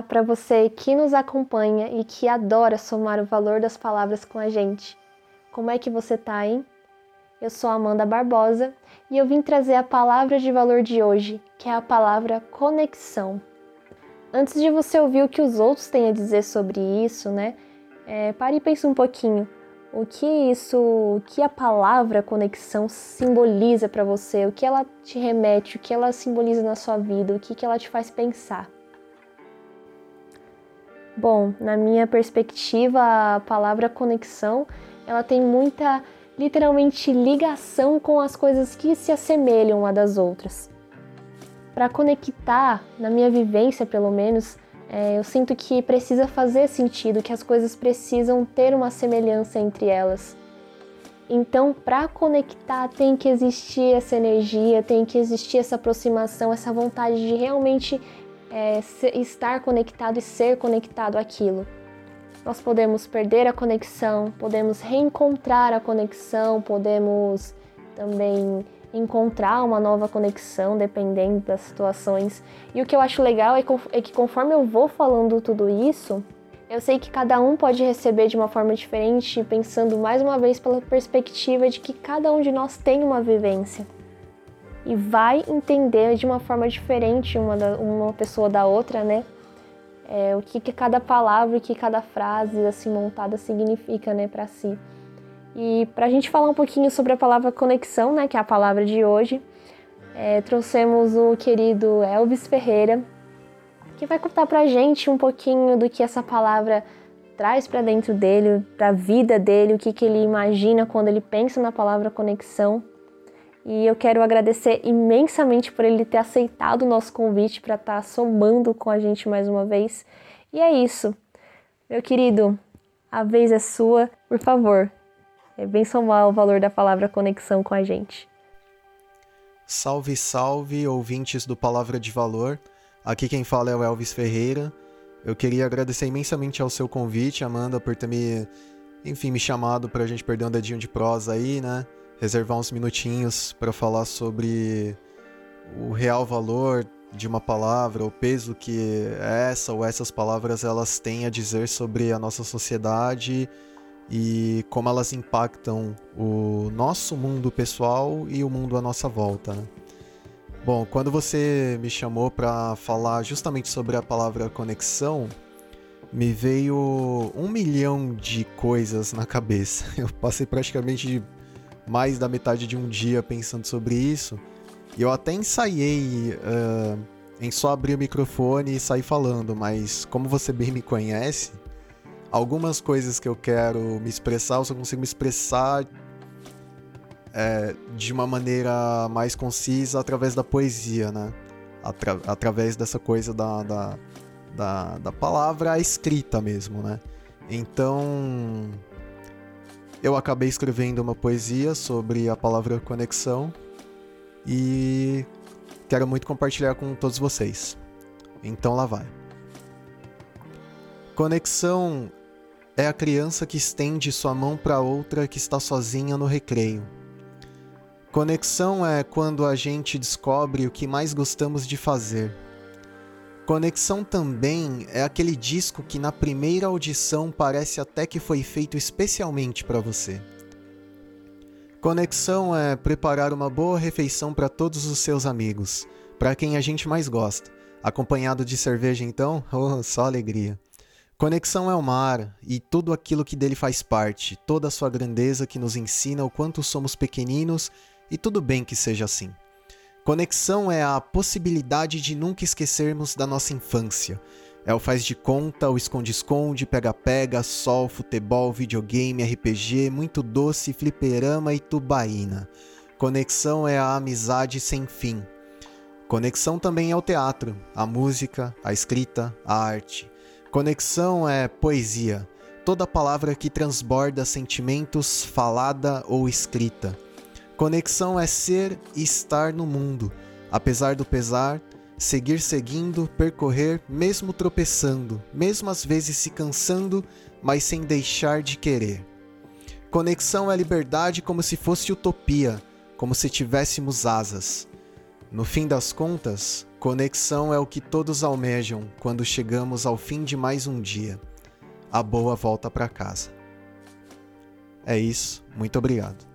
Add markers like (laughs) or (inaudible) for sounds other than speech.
Para você que nos acompanha e que adora somar o valor das palavras com a gente. Como é que você tá, hein? Eu sou Amanda Barbosa e eu vim trazer a palavra de valor de hoje, que é a palavra conexão. Antes de você ouvir o que os outros têm a dizer sobre isso, né? É, pare e pense um pouquinho. O que isso, o que a palavra conexão simboliza para você? O que ela te remete? O que ela simboliza na sua vida? O que, que ela te faz pensar? Bom, na minha perspectiva, a palavra conexão, ela tem muita, literalmente, ligação com as coisas que se assemelham uma das outras. Para conectar, na minha vivência pelo menos, é, eu sinto que precisa fazer sentido, que as coisas precisam ter uma semelhança entre elas. Então, para conectar, tem que existir essa energia, tem que existir essa aproximação, essa vontade de realmente é, estar conectado e ser conectado àquilo. Nós podemos perder a conexão, podemos reencontrar a conexão, podemos também encontrar uma nova conexão dependendo das situações. E o que eu acho legal é, é que conforme eu vou falando tudo isso, eu sei que cada um pode receber de uma forma diferente, pensando mais uma vez pela perspectiva de que cada um de nós tem uma vivência e vai entender de uma forma diferente uma, da, uma pessoa da outra, né? É, o que, que cada palavra, o que cada frase assim montada significa, né, para si. E para a gente falar um pouquinho sobre a palavra conexão, né, que é a palavra de hoje, é, trouxemos o querido Elvis Ferreira, que vai contar para a gente um pouquinho do que essa palavra traz para dentro dele, para a vida dele, o que, que ele imagina quando ele pensa na palavra conexão. E eu quero agradecer imensamente por ele ter aceitado o nosso convite para estar tá somando com a gente mais uma vez. E é isso. Meu querido, a vez é sua. Por favor, é bem somar o valor da palavra conexão com a gente. Salve, salve, ouvintes do Palavra de Valor. Aqui quem fala é o Elvis Ferreira. Eu queria agradecer imensamente ao seu convite, Amanda, por ter me, enfim, me chamado para a gente perder um dedinho de prosa aí, né? Reservar uns minutinhos para falar sobre o real valor de uma palavra, o peso que essa ou essas palavras elas têm a dizer sobre a nossa sociedade e como elas impactam o nosso mundo pessoal e o mundo à nossa volta. Né? Bom, quando você me chamou para falar justamente sobre a palavra conexão, me veio um milhão de coisas na cabeça. (laughs) Eu passei praticamente mais da metade de um dia pensando sobre isso. E eu até ensaiei uh, em só abrir o microfone e sair falando, mas como você bem me conhece, algumas coisas que eu quero me expressar, eu só consigo me expressar é, de uma maneira mais concisa através da poesia, né? Atra através dessa coisa da, da, da, da palavra escrita mesmo, né? Então, eu acabei escrevendo uma poesia sobre a palavra conexão e quero muito compartilhar com todos vocês. Então lá vai. Conexão é a criança que estende sua mão para outra que está sozinha no recreio. Conexão é quando a gente descobre o que mais gostamos de fazer Conexão também é aquele disco que na primeira audição parece até que foi feito especialmente para você. Conexão é preparar uma boa refeição para todos os seus amigos, para quem a gente mais gosta. Acompanhado de cerveja, então, (laughs) oh, só alegria. Conexão é o mar e tudo aquilo que dele faz parte, toda a sua grandeza que nos ensina o quanto somos pequeninos e tudo bem que seja assim. Conexão é a possibilidade de nunca esquecermos da nossa infância. É o faz de conta, o esconde-esconde, pega-pega, sol, futebol, videogame, RPG, muito doce, fliperama e tubaína. Conexão é a amizade sem fim. Conexão também é o teatro, a música, a escrita, a arte. Conexão é poesia, toda palavra que transborda sentimentos, falada ou escrita. Conexão é ser e estar no mundo, apesar do pesar, seguir seguindo, percorrer, mesmo tropeçando, mesmo às vezes se cansando, mas sem deixar de querer. Conexão é liberdade como se fosse utopia, como se tivéssemos asas. No fim das contas, conexão é o que todos almejam quando chegamos ao fim de mais um dia. A boa volta para casa. É isso, muito obrigado.